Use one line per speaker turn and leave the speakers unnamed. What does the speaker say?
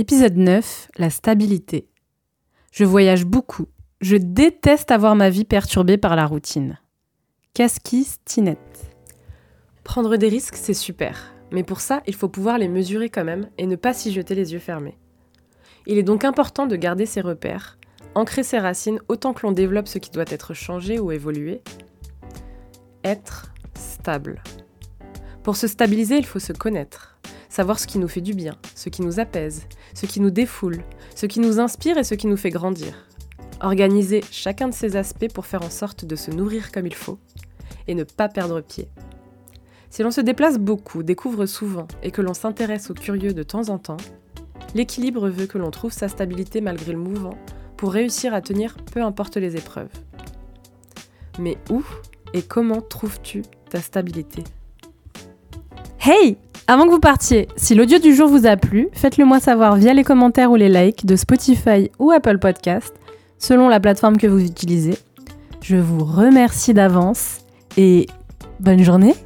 Épisode 9, la stabilité. Je voyage beaucoup. Je déteste avoir ma vie perturbée par la routine. Casquis Tinette.
Prendre des risques, c'est super. Mais pour ça, il faut pouvoir les mesurer quand même et ne pas s'y jeter les yeux fermés. Il est donc important de garder ses repères, ancrer ses racines autant que l'on développe ce qui doit être changé ou évolué. Être stable. Pour se stabiliser, il faut se connaître, savoir ce qui nous fait du bien, ce qui nous apaise, ce qui nous défoule, ce qui nous inspire et ce qui nous fait grandir. Organiser chacun de ces aspects pour faire en sorte de se nourrir comme il faut et ne pas perdre pied. Si l'on se déplace beaucoup, découvre souvent et que l'on s'intéresse aux curieux de temps en temps, l'équilibre veut que l'on trouve sa stabilité malgré le mouvement pour réussir à tenir peu importe les épreuves. Mais où et comment trouves-tu ta stabilité?
Hey Avant que vous partiez, si l'audio du jour vous a plu, faites-le moi savoir via les commentaires ou les likes de Spotify ou Apple Podcast, selon la plateforme que vous utilisez. Je vous remercie d'avance et bonne journée